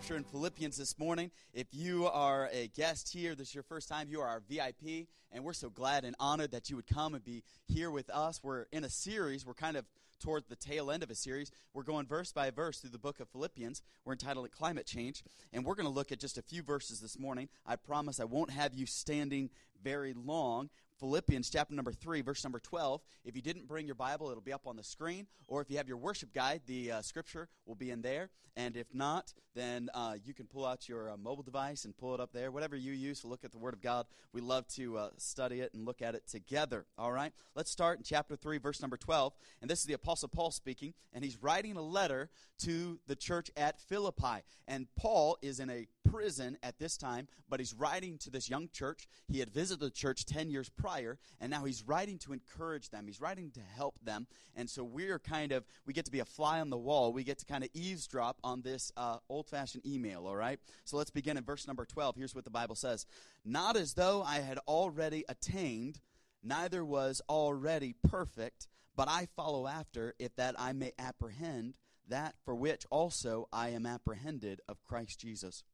scripture in Philippians this morning. If you are a guest here, this is your first time, you are our VIP, and we're so glad and honored that you would come and be here with us. We're in a series, we're kind of toward the tail end of a series. We're going verse by verse through the book of Philippians. We're entitled it Climate Change, and we're going to look at just a few verses this morning. I promise I won't have you standing very long. Philippians chapter number 3, verse number 12. If you didn't bring your Bible, it'll be up on the screen. Or if you have your worship guide, the uh, scripture will be in there. And if not, then uh, you can pull out your uh, mobile device and pull it up there. Whatever you use to look at the Word of God, we love to uh, study it and look at it together. All right? Let's start in chapter 3, verse number 12. And this is the Apostle Paul speaking. And he's writing a letter to the church at Philippi. And Paul is in a prison at this time, but he's writing to this young church. He had visited the church 10 years prior, and now he's writing to encourage them. He's writing to help them. And so we're kind of, we get to be a fly on the wall. We get to kind of eavesdrop on this uh, old fashioned email, all right? So let's begin in verse number 12. Here's what the Bible says Not as though I had already attained, neither was already perfect, but I follow after, if that I may apprehend that for which also I am apprehended of Christ Jesus.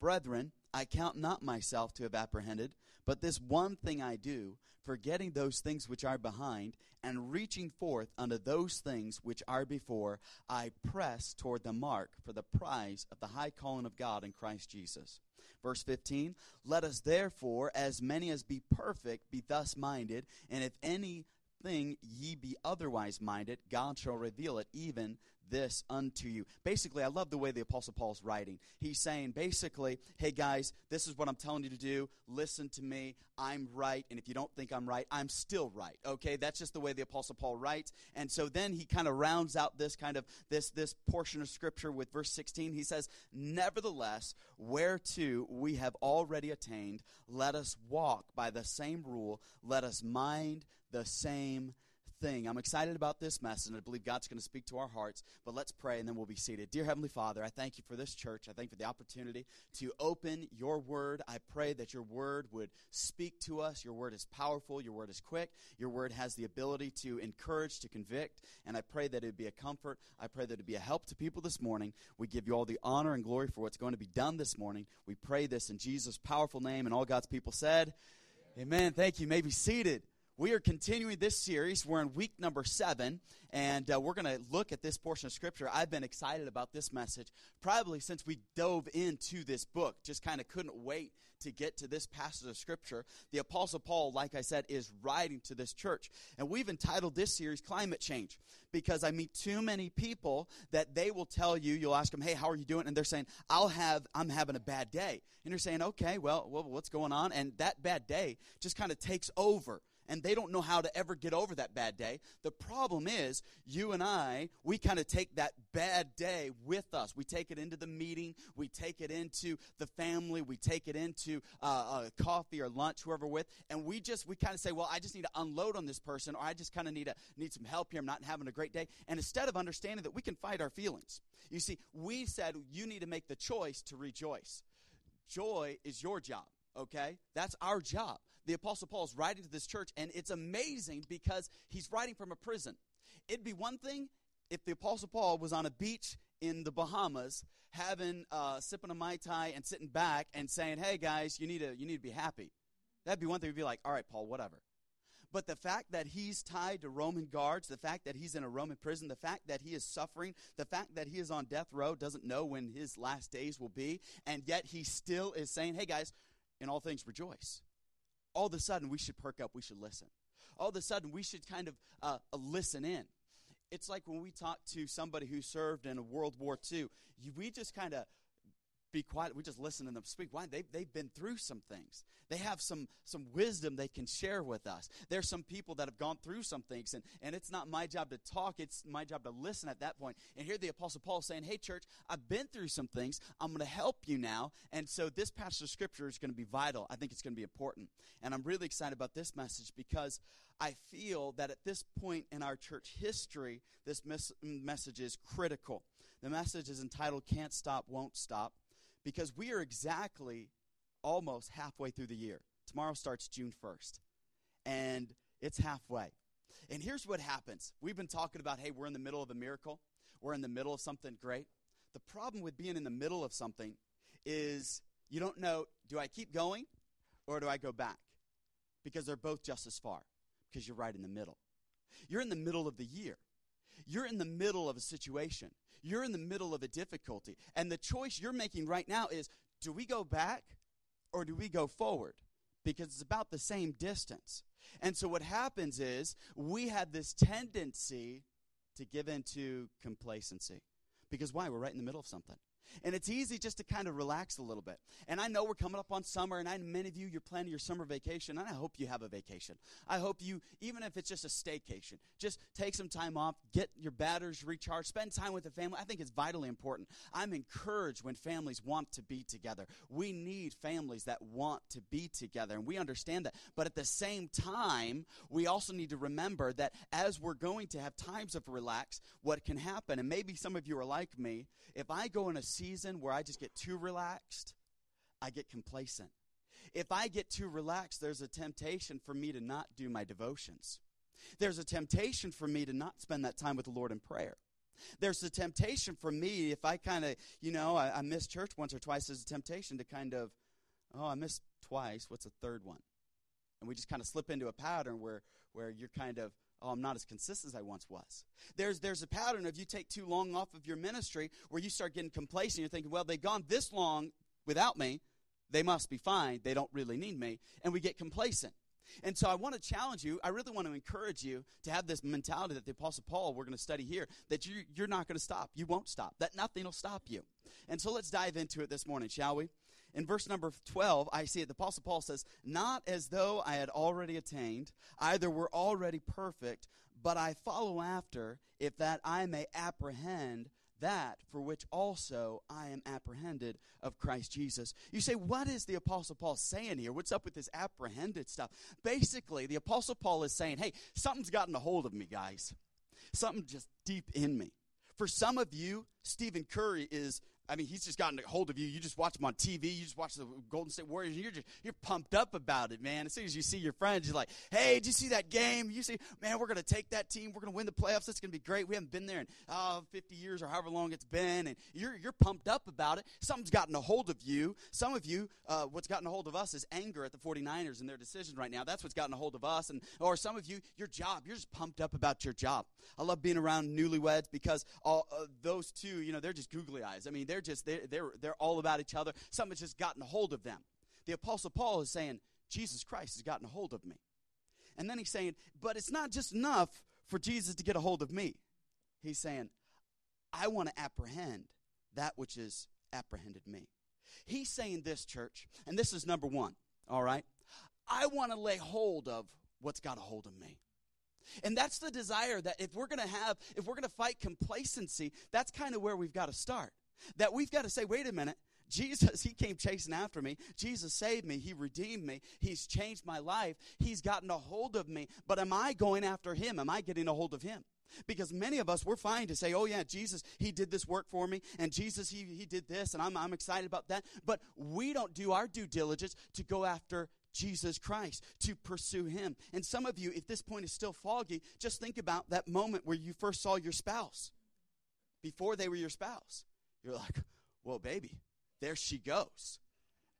Brethren, I count not myself to have apprehended, but this one thing I do, forgetting those things which are behind, and reaching forth unto those things which are before, I press toward the mark for the prize of the high calling of God in Christ Jesus. Verse 15, let us therefore, as many as be perfect, be thus minded, and if any thing ye be otherwise minded, God shall reveal it, even this unto you. Basically, I love the way the Apostle Paul's writing. He's saying, basically, hey guys, this is what I'm telling you to do. Listen to me. I'm right. And if you don't think I'm right, I'm still right. Okay? That's just the way the Apostle Paul writes. And so then he kind of rounds out this kind of this this portion of scripture with verse 16. He says, Nevertheless, whereto we have already attained, let us walk by the same rule, let us mind the same thing. I'm excited about this message, and I believe God's going to speak to our hearts. But let's pray, and then we'll be seated. Dear Heavenly Father, I thank you for this church. I thank you for the opportunity to open your word. I pray that your word would speak to us. Your word is powerful. Your word is quick. Your word has the ability to encourage, to convict. And I pray that it would be a comfort. I pray that it would be a help to people this morning. We give you all the honor and glory for what's going to be done this morning. We pray this in Jesus' powerful name, and all God's people said, Amen. Thank you. you may be seated. We are continuing this series. We're in week number seven, and uh, we're going to look at this portion of Scripture. I've been excited about this message probably since we dove into this book. Just kind of couldn't wait to get to this passage of Scripture. The Apostle Paul, like I said, is writing to this church. And we've entitled this series Climate Change because I meet too many people that they will tell you, you'll ask them, hey, how are you doing? And they're saying, I'll have, I'm having a bad day. And you're saying, okay, well, well what's going on? And that bad day just kind of takes over and they don't know how to ever get over that bad day. The problem is, you and I, we kind of take that bad day with us. We take it into the meeting, we take it into the family, we take it into uh, uh, coffee or lunch, whoever with, and we just we kind of say, well, I just need to unload on this person, or I just kind of need to need some help here. I'm not having a great day. And instead of understanding that we can fight our feelings, you see, we said you need to make the choice to rejoice. Joy is your job okay? That's our job the Apostle Paul is writing to this church, and it's amazing because he's writing from a prison. It'd be one thing if the Apostle Paul was on a beach in the Bahamas, having uh, sipping a mai tai and sitting back and saying, "Hey guys, you need to you need to be happy." That'd be one thing. We'd be like, "All right, Paul, whatever." But the fact that he's tied to Roman guards, the fact that he's in a Roman prison, the fact that he is suffering, the fact that he is on death row, doesn't know when his last days will be, and yet he still is saying, "Hey guys, in all things rejoice." All of a sudden we should perk up, we should listen. All of a sudden we should kind of uh, listen in. It's like when we talk to somebody who served in World War II, we just kind of be quiet. We just listen to them speak. Why? They've, they've been through some things. They have some, some wisdom they can share with us. There's some people that have gone through some things, and, and it's not my job to talk, it's my job to listen at that point. And here the Apostle Paul saying, Hey, church, I've been through some things. I'm going to help you now. And so this passage of Scripture is going to be vital. I think it's going to be important. And I'm really excited about this message because I feel that at this point in our church history, this mes- message is critical. The message is entitled Can't Stop, Won't Stop because we are exactly almost halfway through the year. Tomorrow starts June 1st, and it's halfway. And here's what happens we've been talking about hey, we're in the middle of a miracle, we're in the middle of something great. the problem with being in the middle of something is you don't know do I keep going or do I go back? Because they're both just as far, because you're right in the middle. You're in the middle of the year. You're in the middle of a situation. You're in the middle of a difficulty. And the choice you're making right now is do we go back or do we go forward? Because it's about the same distance. And so what happens is we have this tendency to give into complacency. Because why? We're right in the middle of something. And it's easy just to kind of relax a little bit. And I know we're coming up on summer, and I many of you, you're planning your summer vacation, and I hope you have a vacation. I hope you, even if it's just a staycation, just take some time off, get your batteries recharged, spend time with the family. I think it's vitally important. I'm encouraged when families want to be together. We need families that want to be together, and we understand that. But at the same time, we also need to remember that as we're going to have times of relax, what can happen, and maybe some of you are like me, if I go in a season where I just get too relaxed, I get complacent. If I get too relaxed, there's a temptation for me to not do my devotions. There's a temptation for me to not spend that time with the Lord in prayer. There's a temptation for me if I kind of, you know, I, I miss church once or twice, there's a temptation to kind of, oh, I missed twice. What's a third one? And we just kind of slip into a pattern where, where you're kind of, oh, I'm not as consistent as I once was. There's, there's a pattern of you take too long off of your ministry where you start getting complacent. You're thinking, well, they've gone this long without me. They must be fine. They don't really need me. And we get complacent. And so I want to challenge you. I really want to encourage you to have this mentality that the Apostle Paul, we're going to study here, that you, you're not going to stop. You won't stop. That nothing will stop you. And so let's dive into it this morning, shall we? In verse number 12, I see it. The Apostle Paul says, Not as though I had already attained, either were already perfect, but I follow after, if that I may apprehend that for which also I am apprehended of Christ Jesus. You say, what is the Apostle Paul saying here? What's up with this apprehended stuff? Basically, the Apostle Paul is saying, hey, something's gotten a hold of me, guys. Something just deep in me. For some of you, Stephen Curry is I mean, he's just gotten a hold of you. You just watch him on TV. You just watch the Golden State Warriors, and you're just you're pumped up about it, man. As soon as you see your friends, you're like, "Hey, did you see that game? You see, man, we're gonna take that team. We're gonna win the playoffs. It's gonna be great. We haven't been there in uh, 50 years or however long it's been, and you're you're pumped up about it. Something's gotten a hold of you. Some of you, uh, what's gotten a hold of us is anger at the 49ers and their decisions right now. That's what's gotten a hold of us, and or some of you, your job. You're just pumped up about your job. I love being around newlyweds because all uh, those two, you know, they're just googly eyes. I mean, they're just they're, they're they're all about each other. Something's just gotten a hold of them. The Apostle Paul is saying, Jesus Christ has gotten a hold of me. And then he's saying, but it's not just enough for Jesus to get a hold of me. He's saying, I want to apprehend that which has apprehended me. He's saying this, church, and this is number one, all right? I want to lay hold of what's got a hold of me. And that's the desire that if we're going to have, if we're going to fight complacency, that's kind of where we've got to start. That we've got to say, wait a minute. Jesus, He came chasing after me. Jesus saved me. He redeemed me. He's changed my life. He's gotten a hold of me. But am I going after Him? Am I getting a hold of Him? Because many of us, we're fine to say, oh, yeah, Jesus, He did this work for me, and Jesus, He, he did this, and I'm, I'm excited about that. But we don't do our due diligence to go after Jesus Christ, to pursue Him. And some of you, if this point is still foggy, just think about that moment where you first saw your spouse before they were your spouse. You're like, well, baby, there she goes.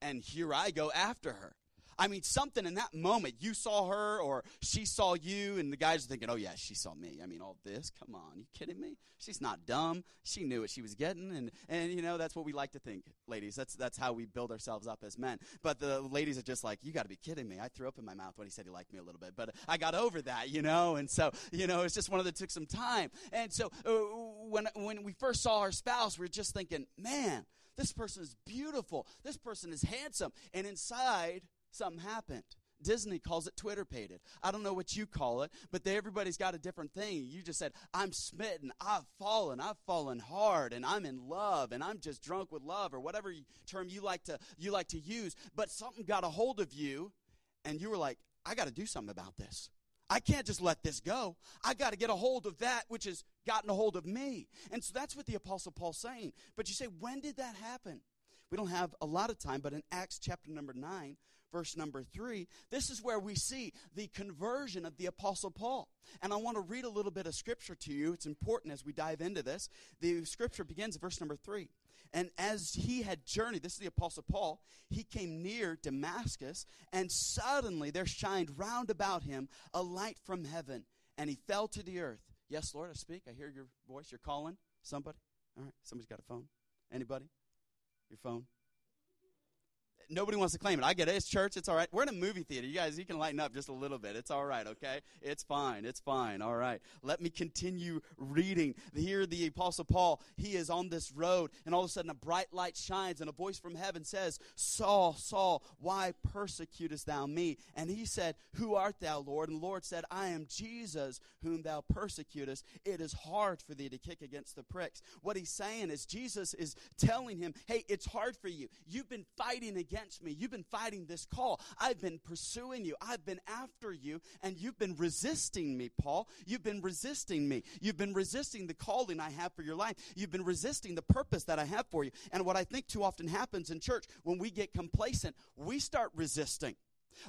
And here I go after her. I mean, something in that moment, you saw her or she saw you, and the guys are thinking, oh, yeah, she saw me. I mean, all this, come on, you kidding me? She's not dumb. She knew what she was getting. And, and you know, that's what we like to think, ladies. That's, that's how we build ourselves up as men. But the ladies are just like, you got to be kidding me. I threw up in my mouth when he said he liked me a little bit, but I got over that, you know? And so, you know, it's just one of the took some time. And so uh, when, when we first saw our spouse, we are just thinking, man, this person is beautiful. This person is handsome. And inside, something happened. Disney calls it twitterpated. I don't know what you call it, but they, everybody's got a different thing. You just said, I'm smitten, I've fallen, I've fallen hard, and I'm in love, and I'm just drunk with love, or whatever term you like to you like to use. But something got a hold of you, and you were like, I got to do something about this. I can't just let this go. I got to get a hold of that which has gotten a hold of me. And so that's what the Apostle Paul's saying. But you say, when did that happen? We don't have a lot of time, but in Acts chapter number 9, verse number 3, this is where we see the conversion of the Apostle Paul. And I want to read a little bit of scripture to you. It's important as we dive into this. The scripture begins at verse number 3. And as he had journeyed, this is the Apostle Paul, he came near Damascus, and suddenly there shined round about him a light from heaven, and he fell to the earth. Yes, Lord, I speak. I hear your voice. You're calling somebody. All right, somebody's got a phone. Anybody? Your phone? Nobody wants to claim it. I get it. It's church. It's all right. We're in a movie theater. You guys, you can lighten up just a little bit. It's all right, okay? It's fine. It's fine. All right. Let me continue reading. Here, the Apostle Paul, he is on this road, and all of a sudden a bright light shines, and a voice from heaven says, Saul, Saul, why persecutest thou me? And he said, Who art thou, Lord? And the Lord said, I am Jesus, whom thou persecutest. It is hard for thee to kick against the pricks. What he's saying is, Jesus is telling him, Hey, it's hard for you. You've been fighting against against me. You've been fighting this call. I've been pursuing you. I've been after you, and you've been resisting me, Paul. You've been resisting me. You've been resisting the calling I have for your life. You've been resisting the purpose that I have for you. And what I think too often happens in church, when we get complacent, we start resisting.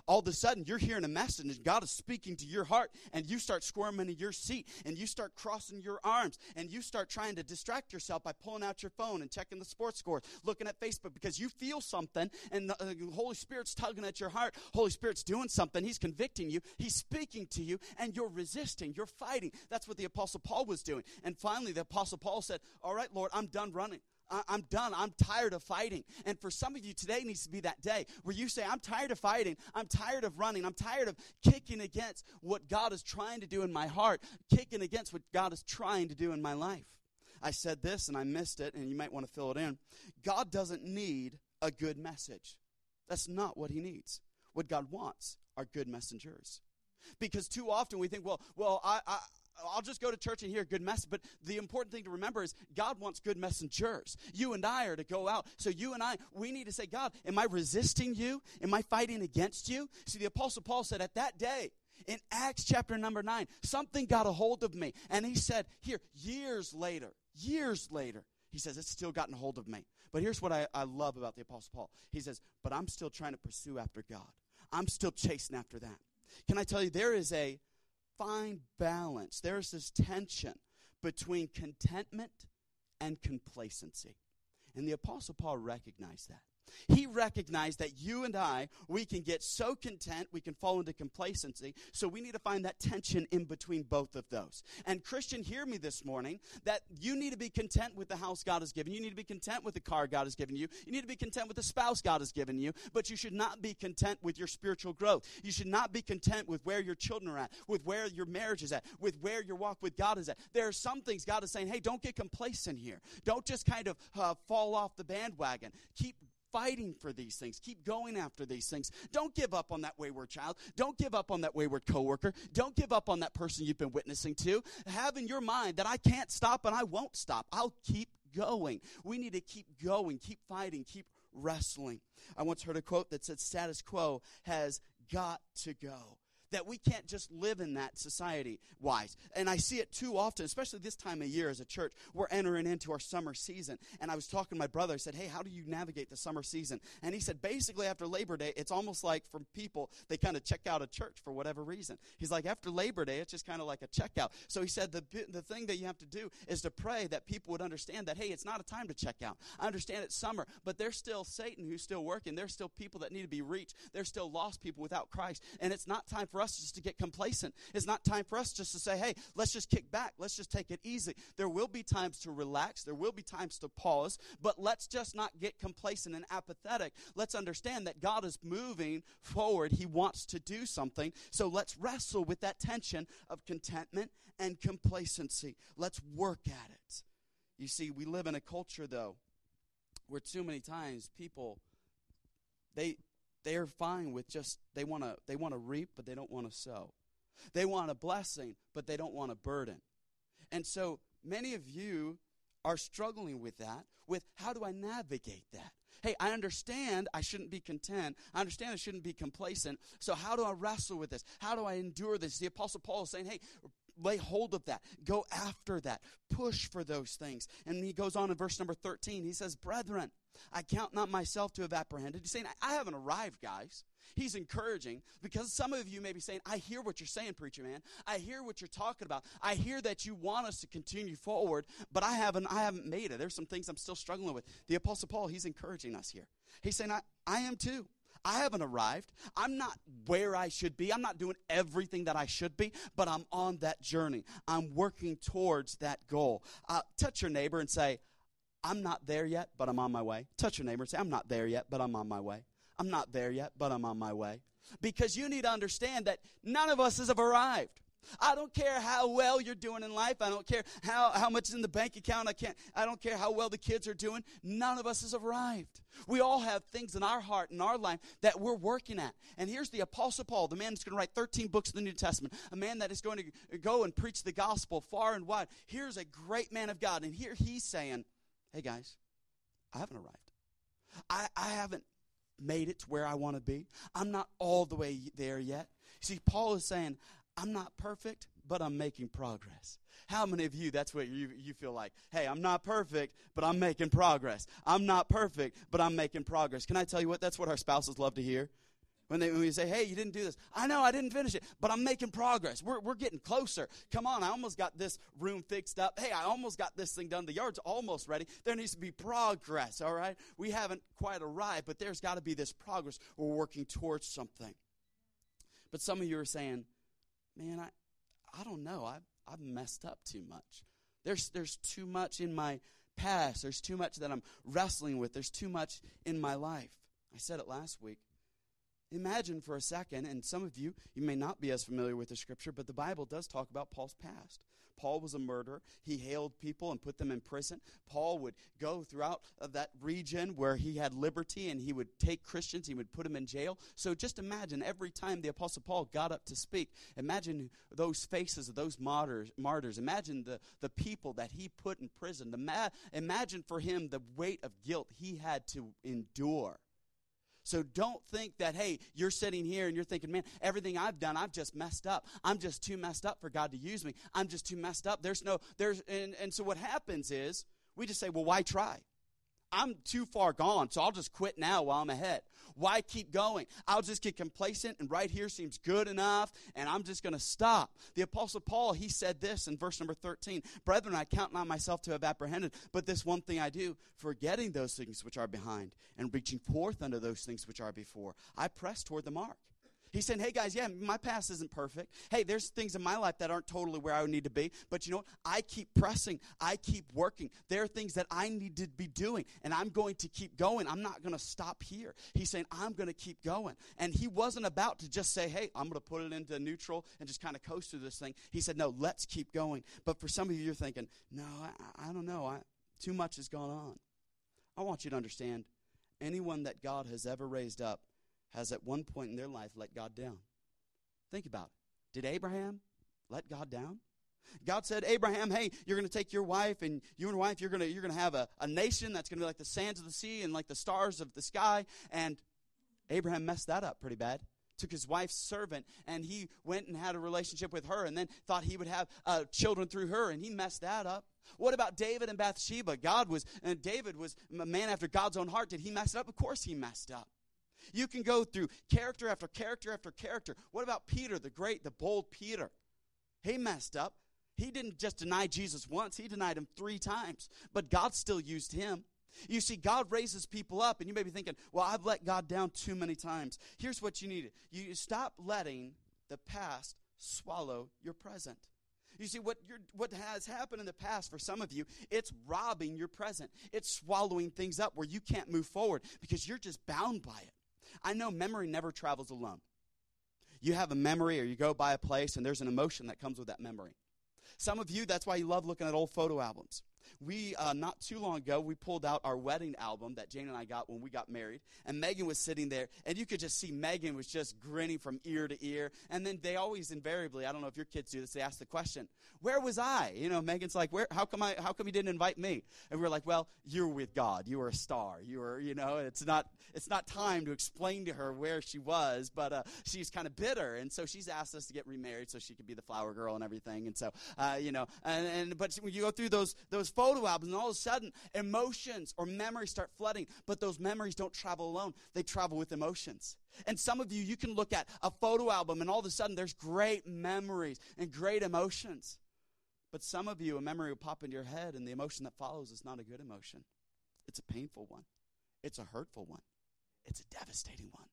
All of a sudden, you're hearing a message, and God is speaking to your heart, and you start squirming in your seat, and you start crossing your arms, and you start trying to distract yourself by pulling out your phone and checking the sports scores, looking at Facebook, because you feel something, and the, uh, Holy Spirit's tugging at your heart. Holy Spirit's doing something. He's convicting you. He's speaking to you, and you're resisting. You're fighting. That's what the Apostle Paul was doing. And finally, the Apostle Paul said, All right, Lord, I'm done running. I, am done. I'm tired of fighting. And for some of you, today needs to be that day where you say, I'm tired of fighting. I'm tired of running. I'm tired of kicking against what God is trying to do in my heart, kicking against what God is trying to do in my life. I said this and I missed it, and you might want to fill it in. God doesn't need a good message. That's not what He needs. What God wants are good messengers. Because too often we think, well, well, I, I, I'll just go to church and hear a good message. But the important thing to remember is God wants good messengers. You and I are to go out. So you and I, we need to say, God, am I resisting you? Am I fighting against you? See, the Apostle Paul said at that day, in Acts chapter number nine, something got a hold of me. And he said, here, years later, years later, he says, it's still gotten a hold of me. But here's what I, I love about the Apostle Paul. He says, but I'm still trying to pursue after God. I'm still chasing after that. Can I tell you, there is a fine balance. There's this tension between contentment and complacency. And the Apostle Paul recognized that. He recognized that you and I, we can get so content, we can fall into complacency. So we need to find that tension in between both of those. And Christian, hear me this morning that you need to be content with the house God has given you. You need to be content with the car God has given you. You need to be content with the spouse God has given you. But you should not be content with your spiritual growth. You should not be content with where your children are at, with where your marriage is at, with where your walk with God is at. There are some things God is saying, hey, don't get complacent here. Don't just kind of uh, fall off the bandwagon. Keep fighting for these things. Keep going after these things. Don't give up on that wayward child. Don't give up on that wayward coworker. Don't give up on that person you've been witnessing to. Have in your mind that I can't stop and I won't stop. I'll keep going. We need to keep going, keep fighting, keep wrestling. I once heard a quote that said status quo has got to go that we can't just live in that society wise. And I see it too often, especially this time of year as a church. We're entering into our summer season. And I was talking to my brother. I said, Hey, how do you navigate the summer season? And he said, Basically, after Labor Day, it's almost like from people, they kind of check out a church for whatever reason. He's like, After Labor Day, it's just kind of like a checkout. So he said, the, the thing that you have to do is to pray that people would understand that, hey, it's not a time to check out. I understand it's summer, but there's still Satan who's still working. There's still people that need to be reached. There's still lost people without Christ. And it's not time for for us just to get complacent. It's not time for us just to say, hey, let's just kick back. Let's just take it easy. There will be times to relax. There will be times to pause, but let's just not get complacent and apathetic. Let's understand that God is moving forward. He wants to do something. So let's wrestle with that tension of contentment and complacency. Let's work at it. You see, we live in a culture, though, where too many times people they they are fine with just they want to they want to reap but they don't want to sow. They want a blessing but they don't want a burden. And so many of you are struggling with that with how do i navigate that? Hey i understand i shouldn't be content. I understand i shouldn't be complacent. So how do i wrestle with this? How do i endure this? The apostle paul is saying hey lay hold of that. Go after that. Push for those things. And he goes on in verse number 13 he says brethren I count not myself to have apprehended. He's saying, I haven't arrived, guys. He's encouraging because some of you may be saying, I hear what you're saying, preacher man. I hear what you're talking about. I hear that you want us to continue forward, but I haven't I haven't made it. There's some things I'm still struggling with. The Apostle Paul, he's encouraging us here. He's saying, I, I am too. I haven't arrived. I'm not where I should be. I'm not doing everything that I should be, but I'm on that journey. I'm working towards that goal. Uh, touch your neighbor and say, I'm not there yet, but I'm on my way. Touch your neighbor and say, I'm not there yet, but I'm on my way. I'm not there yet, but I'm on my way. Because you need to understand that none of us have arrived. I don't care how well you're doing in life. I don't care how, how much is in the bank account. I can't I don't care how well the kids are doing. None of us has arrived. We all have things in our heart in our life that we're working at. And here's the apostle Paul, the man that's going to write 13 books of the New Testament, a man that is going to go and preach the gospel far and wide. Here's a great man of God and here he's saying, "Hey guys, I haven't arrived. I, I haven't made it to where I want to be. I'm not all the way there yet. See, Paul is saying, I'm not perfect, but I'm making progress. How many of you, that's what you, you feel like? Hey, I'm not perfect, but I'm making progress. I'm not perfect, but I'm making progress. Can I tell you what? That's what our spouses love to hear. When, they, when we say, hey, you didn't do this. I know I didn't finish it, but I'm making progress. We're, we're getting closer. Come on, I almost got this room fixed up. Hey, I almost got this thing done. The yard's almost ready. There needs to be progress, all right? We haven't quite arrived, but there's got to be this progress. We're working towards something. But some of you are saying, man, I, I don't know. I've, I've messed up too much. There's, there's too much in my past. There's too much that I'm wrestling with. There's too much in my life. I said it last week. Imagine for a second, and some of you, you may not be as familiar with the scripture, but the Bible does talk about Paul's past. Paul was a murderer. He haled people and put them in prison. Paul would go throughout that region where he had liberty and he would take Christians, he would put them in jail. So just imagine every time the Apostle Paul got up to speak, imagine those faces of those martyrs. martyrs. Imagine the, the people that he put in prison. The ma- imagine for him the weight of guilt he had to endure. So don't think that, hey, you're sitting here and you're thinking, man, everything I've done, I've just messed up. I'm just too messed up for God to use me. I'm just too messed up. There's no, there's, and, and so what happens is we just say, well, why try? I'm too far gone, so I'll just quit now while I'm ahead. Why keep going? I'll just get complacent, and right here seems good enough, and I'm just going to stop. The Apostle Paul, he said this in verse number 13 Brethren, I count not myself to have apprehended, but this one thing I do, forgetting those things which are behind, and reaching forth unto those things which are before. I press toward the mark He's saying, hey guys, yeah, my past isn't perfect. Hey, there's things in my life that aren't totally where I need to be. But you know what? I keep pressing. I keep working. There are things that I need to be doing, and I'm going to keep going. I'm not going to stop here. He's saying, I'm going to keep going. And he wasn't about to just say, hey, I'm going to put it into neutral and just kind of coast through this thing. He said, no, let's keep going. But for some of you, you're thinking, no, I, I don't know. I, too much has gone on. I want you to understand anyone that God has ever raised up has at one point in their life let God down. Think about it. Did Abraham let God down? God said, Abraham, hey, you're going to take your wife and you and your wife, you're going to, you're going to have a, a nation that's going to be like the sands of the sea and like the stars of the sky. And Abraham messed that up pretty bad. Took his wife's servant and he went and had a relationship with her and then thought he would have uh, children through her and he messed that up. What about David and Bathsheba? God was, and David was a man after God's own heart. Did he mess it up? Of course he messed up. You can go through character after character after character. What about Peter, the great, the bold Peter? He messed up. He didn't just deny Jesus once, he denied him three times. But God still used him. You see, God raises people up, and you may be thinking, well, I've let God down too many times. Here's what you need you stop letting the past swallow your present. You see, what, what has happened in the past for some of you, it's robbing your present. It's swallowing things up where you can't move forward because you're just bound by it. I know memory never travels alone. You have a memory or you go by a place and there's an emotion that comes with that memory. Some of you, that's why you love looking at old photo albums we uh, not too long ago we pulled out our wedding album that Jane and I got when we got married, and Megan was sitting there, and you could just see Megan was just grinning from ear to ear. And then they always invariably, I don't know if your kids do this, they ask the question, "Where was I?" You know, Megan's like, "Where? How come I? How come you didn't invite me?" And we are like, "Well, you're with God. You were a star. You were, you know, it's not it's not time to explain to her where she was, but uh, she's kind of bitter, and so she's asked us to get remarried so she could be the flower girl and everything. And so, uh, you know, and, and but when you go through those those photo albums, and all of a sudden, emotions or memories start flooding. But those memories don't travel alone, they travel with emotions. And some of you, you can look at a photo album, and all of a sudden, there's great memories and great emotions. But some of you, a memory will pop into your head, and the emotion that follows is not a good emotion. It's a painful one, it's a hurtful one, it's a devastating one.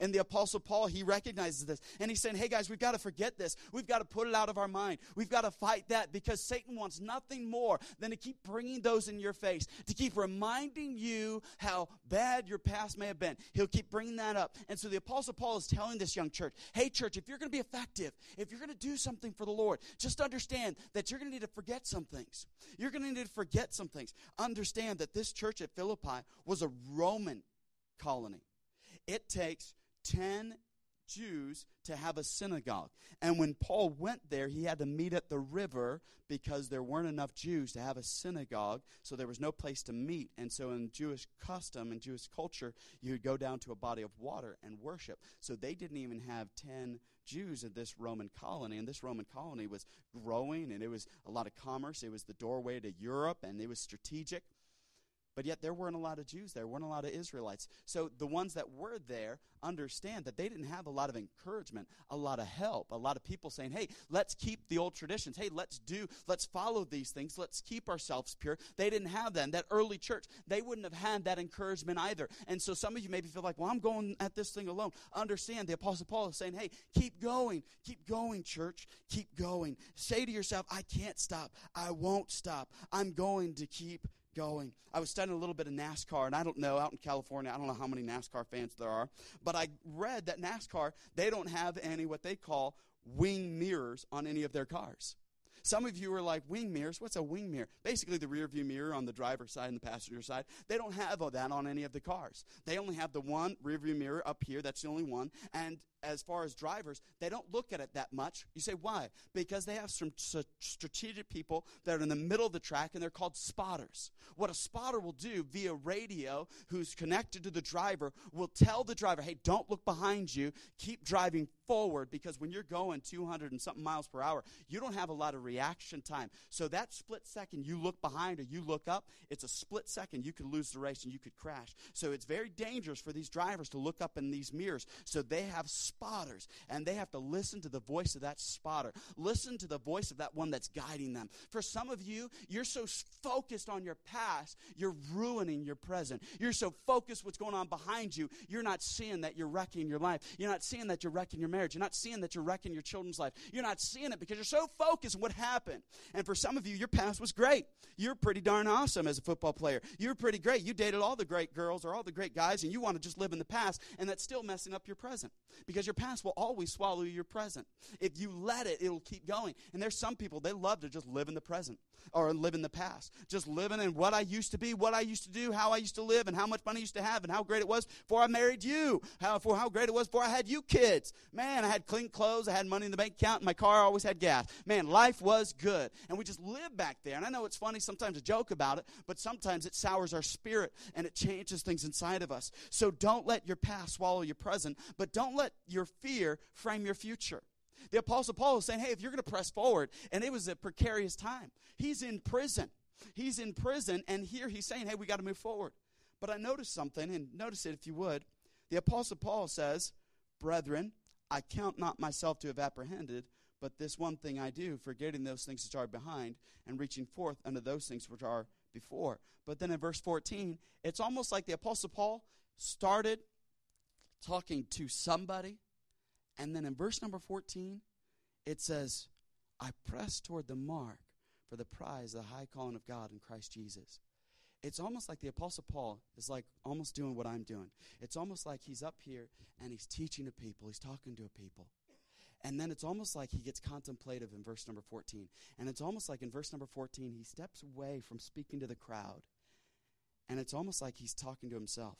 And the Apostle Paul, he recognizes this. And he's saying, hey guys, we've got to forget this. We've got to put it out of our mind. We've got to fight that because Satan wants nothing more than to keep bringing those in your face, to keep reminding you how bad your past may have been. He'll keep bringing that up. And so the Apostle Paul is telling this young church, hey, church, if you're going to be effective, if you're going to do something for the Lord, just understand that you're going to need to forget some things. You're going to need to forget some things. Understand that this church at Philippi was a Roman colony. It takes 10 Jews to have a synagogue. And when Paul went there, he had to meet at the river because there weren't enough Jews to have a synagogue, so there was no place to meet. And so, in Jewish custom and Jewish culture, you would go down to a body of water and worship. So, they didn't even have 10 Jews in this Roman colony. And this Roman colony was growing, and it was a lot of commerce. It was the doorway to Europe, and it was strategic. But yet there weren't a lot of Jews there, weren't a lot of Israelites. So the ones that were there understand that they didn't have a lot of encouragement, a lot of help, a lot of people saying, hey, let's keep the old traditions. Hey, let's do, let's follow these things. Let's keep ourselves pure. They didn't have that. that early church, they wouldn't have had that encouragement either. And so some of you maybe feel like, well, I'm going at this thing alone. Understand the Apostle Paul is saying, hey, keep going. Keep going, church. Keep going. Say to yourself, I can't stop. I won't stop. I'm going to keep going. I was studying a little bit of NASCAR, and I don't know, out in California, I don't know how many NASCAR fans there are, but I read that NASCAR, they don't have any what they call wing mirrors on any of their cars. Some of you are like, wing mirrors? What's a wing mirror? Basically, the rear view mirror on the driver's side and the passenger side. They don't have that on any of the cars. They only have the one rear view mirror up here. That's the only one. And as far as drivers, they don't look at it that much. You say, why? Because they have some strategic people that are in the middle of the track and they're called spotters. What a spotter will do via radio, who's connected to the driver, will tell the driver, hey, don't look behind you, keep driving forward because when you're going 200 and something miles per hour, you don't have a lot of reaction time. So that split second you look behind or you look up, it's a split second. You could lose the race and you could crash. So it's very dangerous for these drivers to look up in these mirrors. So they have spotters, and they have to listen to the voice of that spotter. Listen to the voice of that one that's guiding them. For some of you, you're so focused on your past, you're ruining your present. You're so focused what's going on behind you, you're not seeing that you're wrecking your life. You're not seeing that you're wrecking your marriage. You're not seeing that you're wrecking your children's life. You're not seeing it because you're so focused on what happened. And for some of you, your past was great. You're pretty darn awesome as a football player. You're pretty great. You dated all the great girls or all the great guys, and you want to just live in the past, and that's still messing up your present because because your past will always swallow your present. If you let it, it'll keep going. And there's some people, they love to just live in the present or live in the past. Just living in what I used to be, what I used to do, how I used to live, and how much money I used to have, and how great it was before I married you, how, for how great it was before I had you kids. Man, I had clean clothes, I had money in the bank account, my car always had gas. Man, life was good. And we just live back there. And I know it's funny sometimes to joke about it, but sometimes it sours our spirit and it changes things inside of us. So don't let your past swallow your present, but don't let your fear frame your future. The Apostle Paul is saying, hey, if you're going to press forward, and it was a precarious time, he's in prison. He's in prison, and here he's saying, hey, we got to move forward. But I noticed something, and notice it if you would. The Apostle Paul says, Brethren, I count not myself to have apprehended, but this one thing I do, forgetting those things which are behind, and reaching forth unto those things which are before. But then in verse 14, it's almost like the Apostle Paul started talking to somebody. And then in verse number 14, it says, I press toward the mark for the prize, of the high calling of God in Christ Jesus. It's almost like the Apostle Paul is like almost doing what I'm doing. It's almost like he's up here and he's teaching to people, he's talking to a people. And then it's almost like he gets contemplative in verse number 14. And it's almost like in verse number 14, he steps away from speaking to the crowd. And it's almost like he's talking to himself.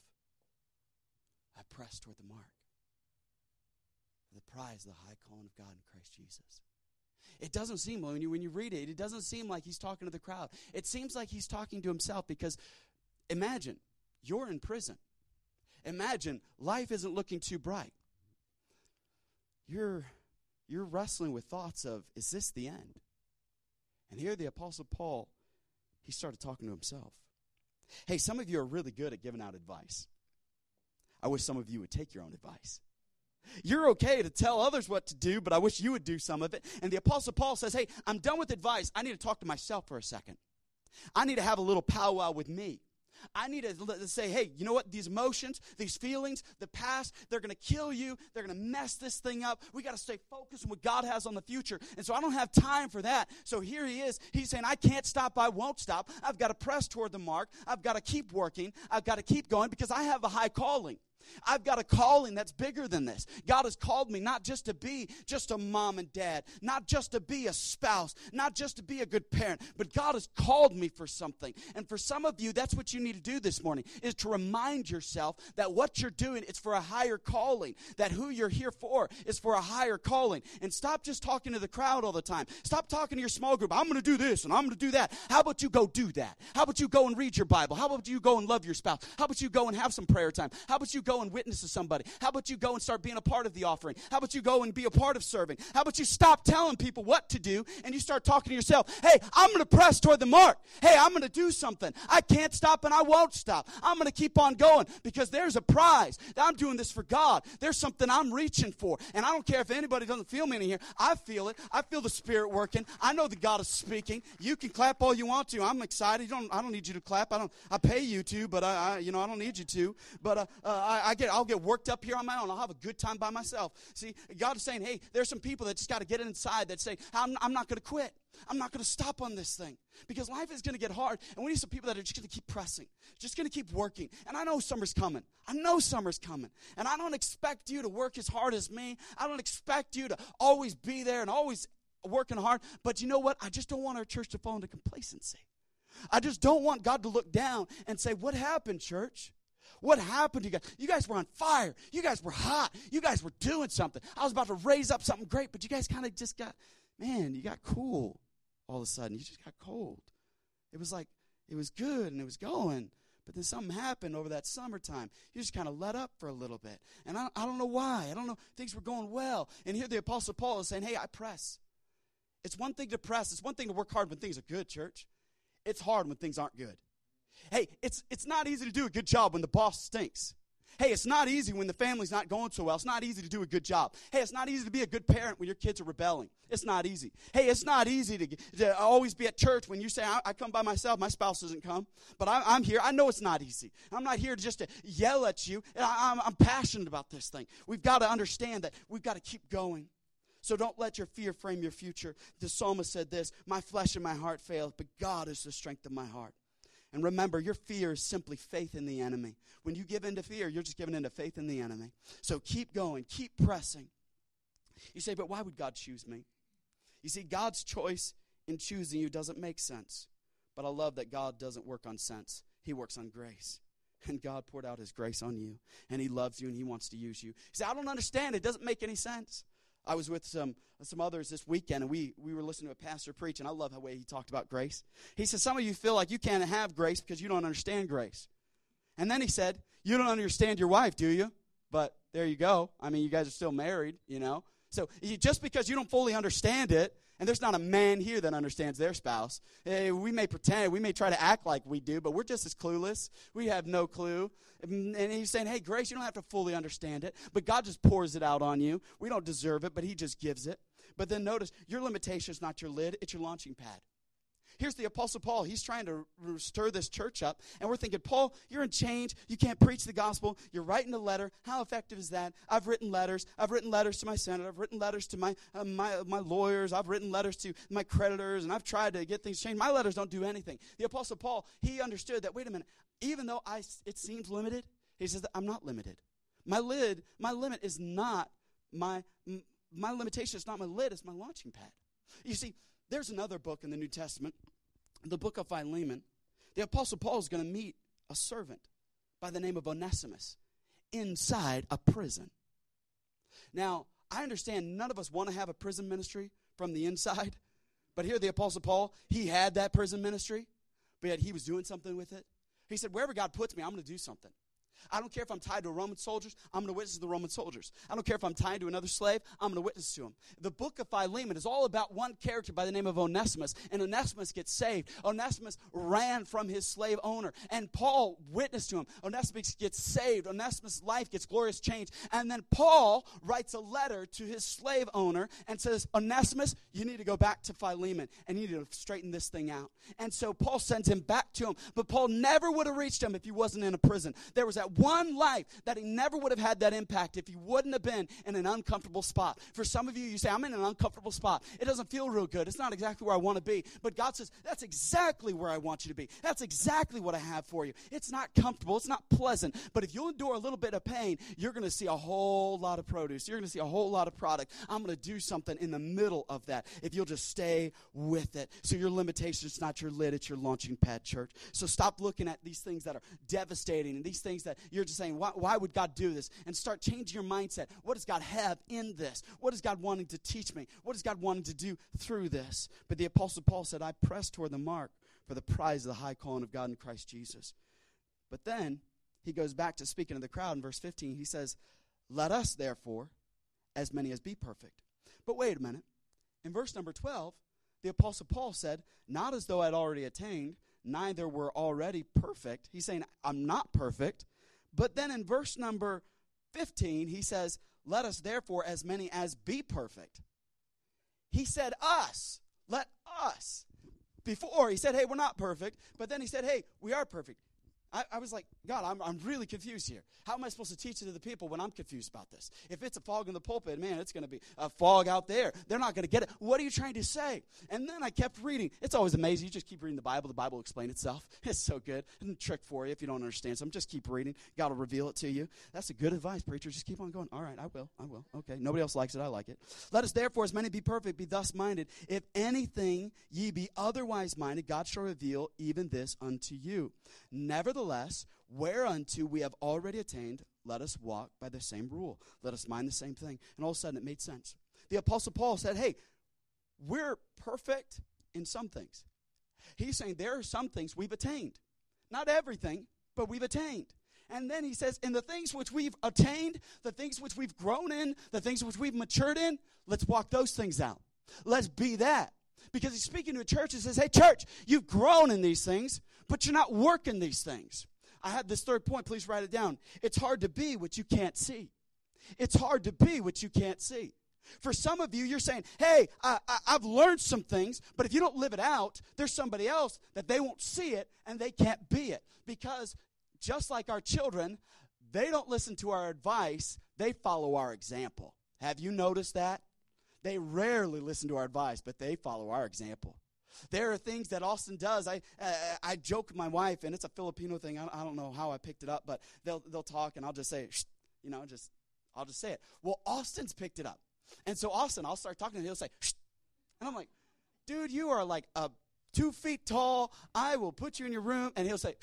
I press toward the mark the prize, the high calling of God in Christ Jesus. It doesn't seem, when you, when you read it, it doesn't seem like he's talking to the crowd. It seems like he's talking to himself because imagine you're in prison. Imagine life isn't looking too bright. You're, you're wrestling with thoughts of, is this the end? And here the Apostle Paul, he started talking to himself. Hey, some of you are really good at giving out advice. I wish some of you would take your own advice. You're okay to tell others what to do, but I wish you would do some of it. And the Apostle Paul says, Hey, I'm done with advice. I need to talk to myself for a second. I need to have a little powwow with me. I need to say, hey, you know what? These emotions, these feelings, the past, they're going to kill you. They're going to mess this thing up. We got to stay focused on what God has on the future. And so I don't have time for that. So here he is. He's saying, I can't stop. I won't stop. I've got to press toward the mark. I've got to keep working. I've got to keep going because I have a high calling. I've got a calling that's bigger than this. God has called me not just to be just a mom and dad, not just to be a spouse, not just to be a good parent, but God has called me for something. And for some of you, that's what you need to do this morning is to remind yourself that what you're doing is for a higher calling, that who you're here for is for a higher calling. And stop just talking to the crowd all the time. Stop talking to your small group. I'm going to do this and I'm going to do that. How about you go do that? How about you go and read your Bible? How about you go and love your spouse? How about you go and have some prayer time? How about you go and witness to somebody? How about you go and start being a part of the offering? How about you go and be a part of serving? How about you stop telling people what to do and you start talking to yourself? Hey, I'm going to press toward the mark. Hey, I'm going to do something. I can't stop and I won't stop. I'm going to keep on going because there's a prize. I'm doing this for God. There's something I'm reaching for. And I don't care if anybody doesn't feel me in here. I feel it. I feel the Spirit working. I know that God is speaking. You can clap all you want to. I'm excited. Don't, I don't need you to clap. I don't. I pay you to, but I, I you know, I don't need you to. But uh, uh, I, I get. I'll get worked up here on my own. I'll have a good time by myself. See, God is saying, hey, there's some people that just got to get inside that say, I'm, I'm not going to quit. I'm not going to stop on this thing because life is going to get hard. And we need some people that are just going to keep pressing, just going to keep working. And I know summer's coming. I know summer's coming. And I don't expect you to work as hard as me. I don't expect you to always be there and always working hard. But you know what? I just don't want our church to fall into complacency. I just don't want God to look down and say, What happened, church? What happened to you guys? You guys were on fire. You guys were hot. You guys were doing something. I was about to raise up something great, but you guys kind of just got, man, you got cool all of a sudden. You just got cold. It was like, it was good and it was going. But then something happened over that summertime. You just kind of let up for a little bit. And I, I don't know why. I don't know. Things were going well. And here the Apostle Paul is saying, hey, I press. It's one thing to press. It's one thing to work hard when things are good, church. It's hard when things aren't good. Hey, it's, it's not easy to do a good job when the boss stinks. Hey, it's not easy when the family's not going so well. It's not easy to do a good job. Hey, it's not easy to be a good parent when your kids are rebelling. It's not easy. Hey, it's not easy to, to always be at church when you say, I, I come by myself, my spouse doesn't come, but I, am here. I know it's not easy. I'm not here just to yell at you. I, I'm, I'm passionate about this thing. We've got to understand that we've got to keep going. So don't let your fear frame your future. The psalmist said this My flesh and my heart fail, but God is the strength of my heart. And remember, your fear is simply faith in the enemy. When you give in to fear, you're just giving in to faith in the enemy. So keep going, keep pressing. You say, but why would God choose me? You see, God's choice in choosing you doesn't make sense. But I love that God doesn't work on sense, He works on grace. And God poured out His grace on you, and He loves you, and He wants to use you. He say, I don't understand. It doesn't make any sense. I was with some some others this weekend, and we we were listening to a pastor preach, and I love the way he talked about grace. He said, "Some of you feel like you can't have grace because you don't understand grace." And then he said, "You don't understand your wife, do you?" But there you go. I mean, you guys are still married, you know. So you, just because you don't fully understand it and there's not a man here that understands their spouse. Hey, we may pretend, we may try to act like we do, but we're just as clueless. We have no clue. And he's saying, hey, grace, you don't have to fully understand it, but God just pours it out on you. We don't deserve it, but He just gives it. But then notice, your limitation is not your lid, it's your launching pad. Here's the Apostle Paul. He's trying to stir this church up. And we're thinking, Paul, you're in chains. You can't preach the gospel. You're writing a letter. How effective is that? I've written letters. I've written letters to my senator. I've written letters to my, uh, my, my lawyers. I've written letters to my creditors. And I've tried to get things changed. My letters don't do anything. The Apostle Paul, he understood that, wait a minute, even though I, it seems limited, he says, I'm not limited. My lid, my limit is not my, my limitation is not my lid, it's my launching pad. You see, there's another book in the New Testament, the book of Philemon. The Apostle Paul is going to meet a servant by the name of Onesimus inside a prison. Now, I understand none of us want to have a prison ministry from the inside, but here the Apostle Paul, he had that prison ministry, but yet he was doing something with it. He said, Wherever God puts me, I'm going to do something. I don't care if I'm tied to Roman soldiers, I'm going to witness to the Roman soldiers. I don't care if I'm tied to another slave, I'm going to witness to him. The book of Philemon is all about one character by the name of Onesimus, and Onesimus gets saved. Onesimus ran from his slave owner, and Paul witnessed to him. Onesimus gets saved. Onesimus' life gets glorious change. And then Paul writes a letter to his slave owner and says, Onesimus, you need to go back to Philemon, and you need to straighten this thing out. And so Paul sends him back to him, but Paul never would have reached him if he wasn't in a prison. There was that one life that he never would have had that impact if he wouldn't have been in an uncomfortable spot. For some of you, you say, I'm in an uncomfortable spot. It doesn't feel real good. It's not exactly where I want to be. But God says, that's exactly where I want you to be. That's exactly what I have for you. It's not comfortable. It's not pleasant. But if you'll endure a little bit of pain, you're going to see a whole lot of produce. You're going to see a whole lot of product. I'm going to do something in the middle of that if you'll just stay with it. So your limitation is not your lid, it's your launching pad, church. So stop looking at these things that are devastating and these things that you're just saying, why, why would God do this? And start changing your mindset. What does God have in this? What is God wanting to teach me? What is God wanting to do through this? But the Apostle Paul said, I press toward the mark for the prize of the high calling of God in Christ Jesus. But then he goes back to speaking to the crowd in verse 15. He says, Let us, therefore, as many as be perfect. But wait a minute. In verse number 12, the Apostle Paul said, Not as though I'd already attained, neither were already perfect. He's saying, I'm not perfect. But then in verse number 15, he says, Let us therefore, as many as be perfect. He said, Us. Let us. Before, he said, Hey, we're not perfect. But then he said, Hey, we are perfect. I, I, was like, God, I'm, I'm really confused here. How am I supposed to teach it to the people when I'm confused about this? If it's a fog in the pulpit, man, it's going to be a fog out there. They're not going to get it. What are you trying to say? And then I kept reading. It's always amazing. You just keep reading the Bible. The Bible will explain itself. It's so good. It's a trick for you if you don't understand something. Just keep reading. God will reveal it to you. That's a good advice, preacher. Just keep on going. All right, I will. I will. Okay. Nobody else likes it. I like it. Let us therefore, as many be perfect, be thus minded. If anything ye be otherwise minded, God shall reveal even this unto you. Nevertheless, whereunto we have already attained, let us walk by the same rule. Let us mind the same thing. And all of a sudden it made sense. The Apostle Paul said, Hey, we're perfect in some things. He's saying there are some things we've attained. Not everything, but we've attained. And then he says, in the things which we've attained, the things which we've grown in, the things which we've matured in, let's walk those things out. Let's be that. Because he's speaking to a church and says, hey, church, you've grown in these things, but you're not working these things. I have this third point. Please write it down. It's hard to be what you can't see. It's hard to be what you can't see. For some of you, you're saying, hey, I, have learned some things, but if you don't live it out, there's somebody else that they won't see it and they can't be it. Because just like our children, they don't listen to our advice, they follow our example. Have you noticed that? They rarely listen to our advice, but they follow our example. There are things that Austin does. I uh, I joke with my wife, and it's a Filipino thing. I, I, don't know how I picked it up, but they'll they'll talk, and I'll just say, you know, just I'll just say it. Well, Austin's picked it up, and so Austin, I'll start talking, and he'll say, and I'm like, dude, you are like a two feet tall. I will put you in your room, and he'll say,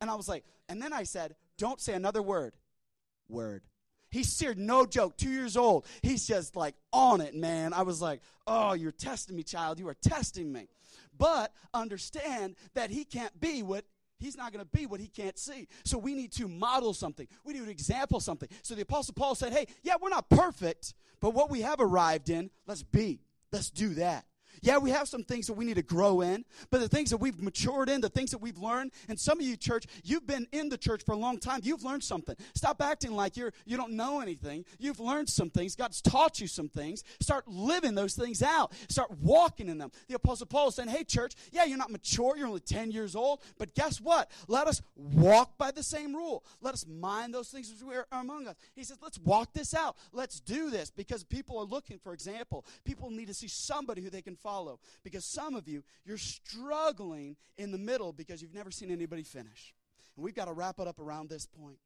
and I was like, and then I said, don't say another word. Word. He's seared, no joke, two years old. He's just like on it, man. I was like, oh, you're testing me, child. You are testing me. But understand that he can't be what he's not going to be what he can't see. So we need to model something. We need to example something. So the apostle Paul said, "Hey, yeah, we're not perfect, but what we have arrived in, let's be. Let's do that." Yeah, we have some things that we need to grow in, but the things that we've matured in, the things that we've learned, and some of you, church, you've been in the church for a long time. You've learned something. Stop acting like you're you don't know anything. You've learned some things. God's taught you some things. Start living those things out. Start walking in them. The Apostle Paul is saying, Hey, church, yeah, you're not mature, you're only 10 years old, but guess what? Let us walk by the same rule. Let us mind those things which are among us. He says, Let's walk this out. Let's do this because people are looking for example. People need to see somebody who they can follow follow. Because some of you, you're struggling in the middle because you've never seen anybody finish. And we've got to wrap it up around this point.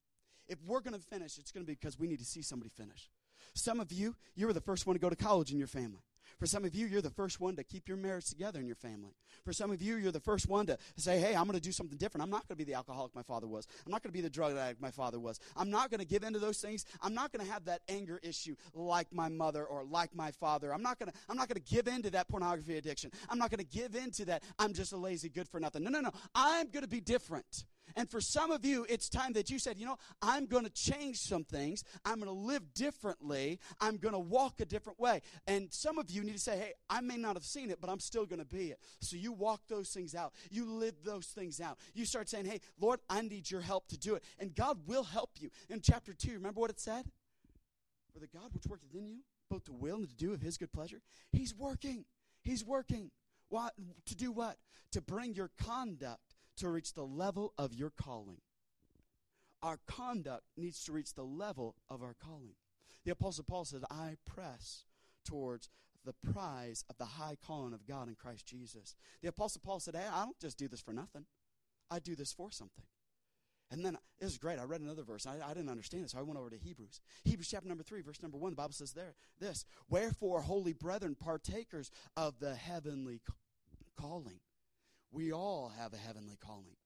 If we're going to finish, it's going to be because we need to see somebody finish. Some of you, you were the first one to go to college in your family. For some of you, you're the first one to keep your marriage together in your family. For some of you, you're the first one to say, hey, I'm going to do something different. I'm not going to be the alcoholic my father was. I'm not going to be the drug addict my father was. I'm not going to give in to those things. I'm not going to have that anger issue like my mother or like my father. I'm not going to, I'm not going to give in to that pornography addiction. I'm not going to give in to that I'm just a lazy good for nothing. No, no, no. I'm going to be different. And for some of you, it's time that you said, you know, I'm going to change some things. I'm going to live differently. I'm going to walk a different way. And some of you need to say, hey, I may not have seen it, but I'm still going to be it. So you walk those things out. You live those things out. You start saying, hey, Lord, I need your help to do it. And God will help you. In chapter 2, remember what it said? For the God which worketh in you, both to will and to do of his good pleasure, he's working. He's working. What, to do what? To bring your conduct to reach the level of your calling. Our conduct needs to reach the level of our calling. The Apostle Paul said, I press towards the prize of the high calling of God in Christ Jesus. The Apostle Paul said, Hey, I don't just do this for nothing, I do this for something. And then it was great. I read another verse. I, I, didn't understand it, so I went over to Hebrews. Hebrews chapter number three, verse number one. The Bible says there this: Wherefore, holy brethren, partakers of the heavenly calling. We all have a heavenly calling.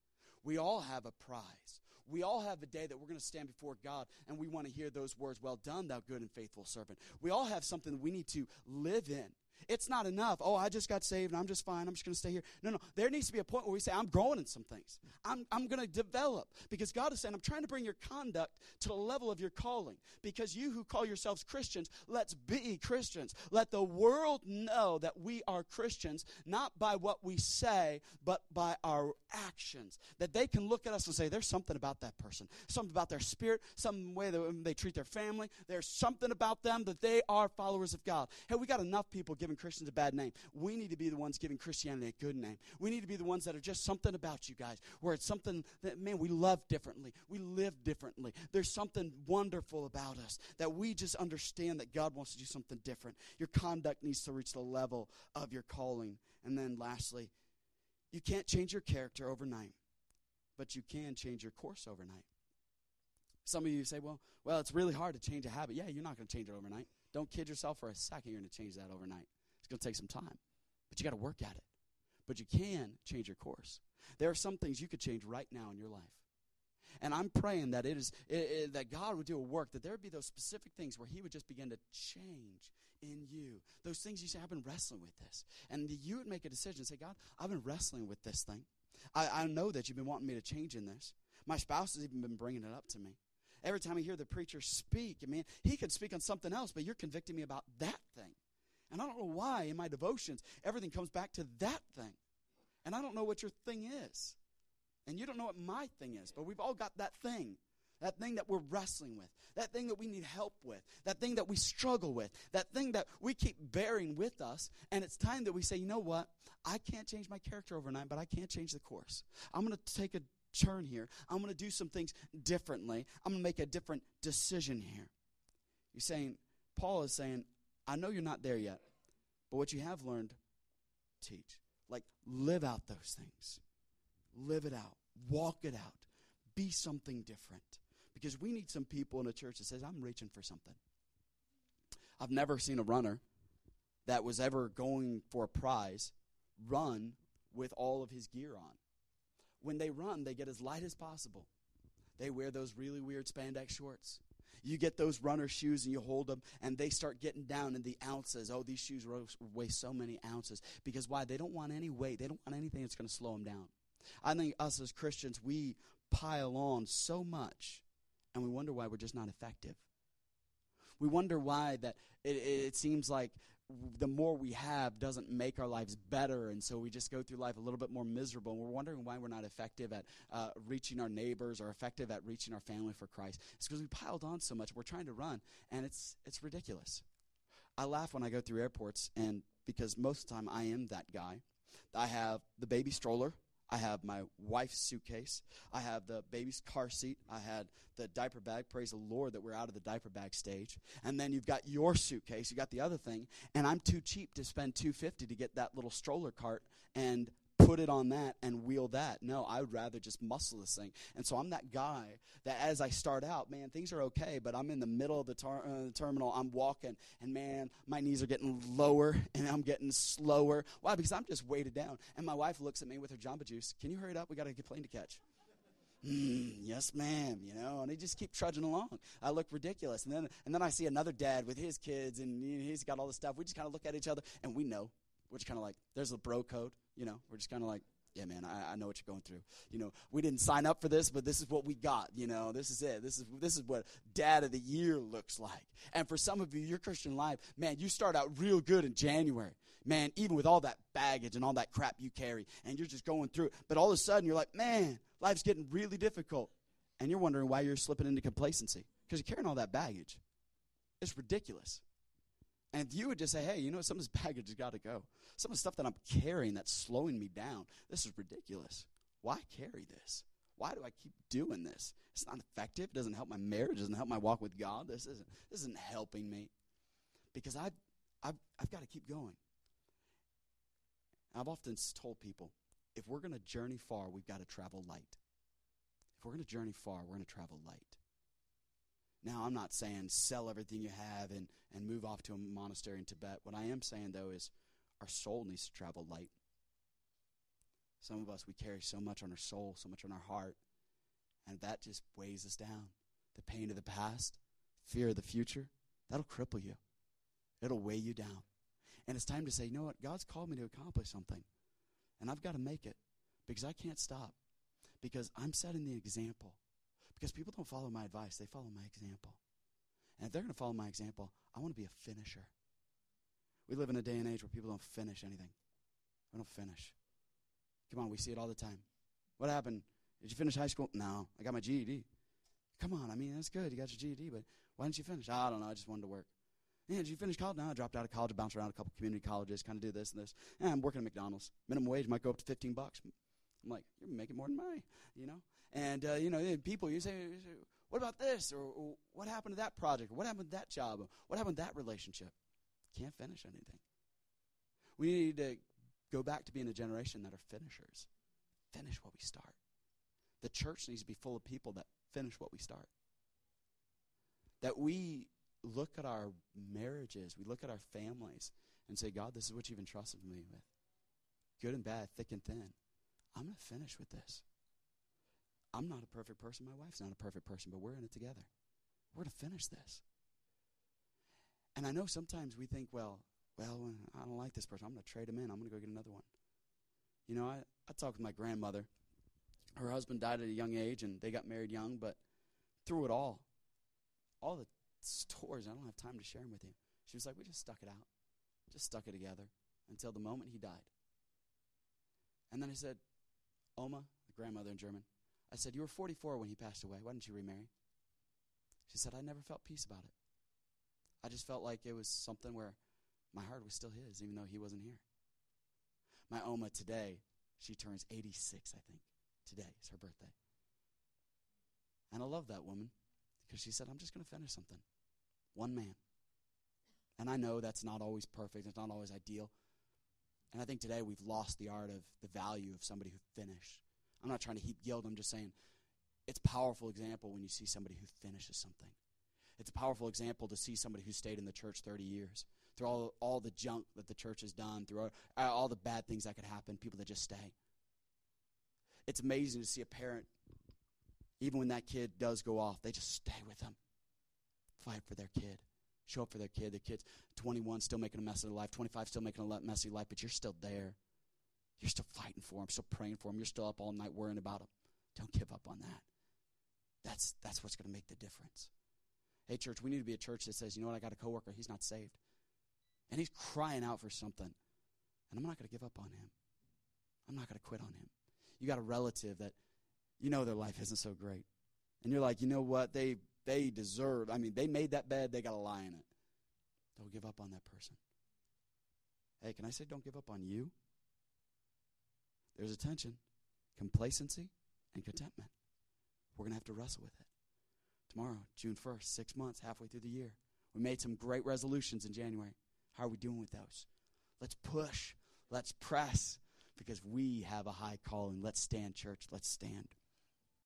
We all have a prize. We all have a day that we're going to stand before God and we want to hear those words, Well done, thou good and faithful servant. We all have something we need to live in. It's not enough. Oh, I just got saved and I'm just fine. I'm just going to stay here. No, no. There needs to be a point where we say, I'm growing in some things. I'm, I'm going to develop because God is saying, I'm trying to bring your conduct to the level of your calling. Because you who call yourselves Christians, let's be Christians. Let the world know that we are Christians, not by what we say, but by our actions. That they can look at us and say, there's something about that person, something about their spirit, some way that they treat their family. There's something about them that they are followers of God. Hey, we got enough people giving Christians a bad name. We need to be the ones giving Christianity a good name. We need to be the ones that are just something about you guys, where it's something that, man, we love differently. We live differently. There's something wonderful about us that we just understand that God wants to do something different. Your conduct needs to reach the level of your calling. And then lastly, you can't change your character overnight, but you can change your course overnight. Some of you say, well, well, it's really hard to change a habit. Yeah, you're not going to change it overnight. Don't kid yourself for a second you're going to change that overnight. It's going to take some time, but you got to work at it. But you can change your course. There are some things you could change right now in your life. And I'm praying that it is it, it, that God would do a work that there would be those specific things where He would just begin to change in you. Those things you say, I've been wrestling with this, and you would make a decision and say, God, I've been wrestling with this thing. I, I know that you've been wanting me to change in this. My spouse has even been bringing it up to me. Every time I hear the preacher speak, I mean, he could speak on something else, but you're convicting me about that. And I don't know why in my devotions everything comes back to that thing. And I don't know what your thing is. And you don't know what my thing is, but we've all got that thing. That thing that we're wrestling with, that thing that we need help with, that thing that we struggle with, that thing that we keep bearing with us. And it's time that we say, you know what? I can't change my character overnight, but I can't change the course. I'm going to take a turn here. I'm going to do some things differently. I'm going to make a different decision here. You're saying, Paul is saying, I know you're not there yet, but what you have learned, teach. Like, live out those things. Live it out. Walk it out. Be something different. Because we need some people in a church that says, I'm reaching for something. I've never seen a runner that was ever going for a prize run with all of his gear on. When they run, they get as light as possible. They wear those really weird spandex shorts. You get those runner shoes and you hold them, and they start getting down in the ounces. Oh, these shoes weigh so many ounces. Because why? They don't want any weight, they don't want anything that's going to slow them down. I think us as Christians, we pile on so much, and we wonder why we're just not effective. We wonder why that it, it seems like the more we have doesn't make our lives better, and so we just go through life a little bit more miserable. And we're wondering why we're not effective at uh, reaching our neighbors or effective at reaching our family for Christ. It's because we piled on so much. We're trying to run, and it's it's ridiculous. I laugh when I go through airports, and because most of the time I am that guy. I have the baby stroller I have my wife's suitcase. I have the baby's car seat. I had the diaper bag. Praise the Lord that we're out of the diaper bag stage. And then you've got your suitcase. You got the other thing. And I'm too cheap to spend 250 to get that little stroller cart and put it on that and wheel that. No, I would rather just muscle this thing. And so I'm that guy that as I start out, man, things are okay, but I'm in the middle of the, tar- uh, terminal. I'm walking, and man, my knees are getting lower and I'm getting slower. Why? Because I'm just weighted down. And my wife looks at me with her Jamba Juice. Can you hurry it up? We got a plane to catch. Mm, yes, ma'am. You know, and they just keep trudging along. I look ridiculous, and then and then I see another dad with his kids, and he's got all this stuff. We just kind of look at each other, and we know just kind of like, there's a bro code, you know. We're just kind of like, yeah, man, I, I know what you're going through. You know, we didn't sign up for this, but this is what we got. You know, this is it. This is this is what Dad of the Year looks like. And for some of you, your Christian life, man, you start out real good in January. Man, even with all that baggage and all that crap you carry, and you're just going through it. But all of a sudden, you're like, man, life's getting really difficult. And you're wondering why you're slipping into complacency because you're carrying all that baggage. It's ridiculous. And if you would just say, hey, you know, some of this baggage has got to go. Some of the stuff that I'm carrying that's slowing me down, this is ridiculous. Why carry this? Why do I keep doing this? It's not effective. It doesn't help my marriage. It doesn't help my walk with God. This isn't, this isn't helping me. Because I've, I've, I've got to keep going. I've often told people if we're going to journey far, we've got to travel light. If we're going to journey far, we're going to travel light. Now, I'm not saying sell everything you have and, and move off to a monastery in Tibet. What I am saying, though, is our soul needs to travel light. Some of us, we carry so much on our soul, so much on our heart, and that just weighs us down. The pain of the past, fear of the future, that'll cripple you. It'll weigh you down. And it's time to say, you know what? God's called me to accomplish something, and I've got to make it because I can't stop, because I'm setting the example. Because people don't follow my advice, they follow my example. And if they're going to follow my example, I want to be a finisher. We live in a day and age where people don't finish anything. We don't finish. Come on, we see it all the time. What happened? Did you finish high school? No, I got my GED. Come on, I mean, that's good. You got your GED, but why didn't you finish? I don't know. I just wanted to work. Yeah, did you finish college? No, I dropped out of college, bounced around a couple community colleges, kind of do this and this. Yeah, I'm working at McDonald's. Minimum wage might go up to 15 bucks. I'm like, you're making more than me, you know? And, uh, you know, people, you say, what about this? Or, or, what happened to that project? Or what happened to that job? Or what happened to that relationship? Can't finish anything. We need to go back to being a generation that are finishers. Finish what we start. The church needs to be full of people that finish what we start. That we look at our marriages, we look at our families, and say, God, this is what you've entrusted me with. Good and bad, thick and thin. I'm going to finish with this. I'm not a perfect person. My wife's not a perfect person, but we're in it together. We're to finish this. And I know sometimes we think, well, well, I don't like this person. I'm going to trade him in. I'm going to go get another one. You know, I, I talked with my grandmother. Her husband died at a young age, and they got married young, but through it all, all the stories, I don't have time to share them with you. She was like, we just stuck it out. Just stuck it together until the moment he died. And then I said, Oma, the grandmother in German, I said, You were 44 when he passed away. Why didn't you remarry? She said, I never felt peace about it. I just felt like it was something where my heart was still his, even though he wasn't here. My Oma today, she turns 86, I think. Today is her birthday. And I love that woman because she said, I'm just going to finish something. One man. And I know that's not always perfect, it's not always ideal. And I think today we've lost the art of the value of somebody who finished. I'm not trying to heap guilt. I'm just saying it's a powerful example when you see somebody who finishes something. It's a powerful example to see somebody who stayed in the church 30 years through all, all the junk that the church has done, through all, all the bad things that could happen, people that just stay. It's amazing to see a parent, even when that kid does go off, they just stay with them, fight for their kid, show up for their kid. Their kid's 21, still making a mess of their life, 25, still making a messy life, but you're still there. You're still fighting for them, still praying for them. You're still up all night worrying about them. Don't give up on that. That's, that's what's going to make the difference. Hey, church, we need to be a church that says, you know what, I got a coworker, he's not saved. And he's crying out for something. And I'm not going to give up on him. I'm not going to quit on him. You got a relative that you know their life isn't so great. And you're like, you know what, they, they deserve, I mean, they made that bed, they got to lie in it. Don't give up on that person. Hey, can I say don't give up on you? There's a tension complacency and contentment. We're going to have to wrestle with it. Tomorrow, June 1st, six months, halfway through the year. We made some great resolutions in January. How are we doing with those? Let's push. Let's press because we have a high calling. Let's stand, church. Let's stand.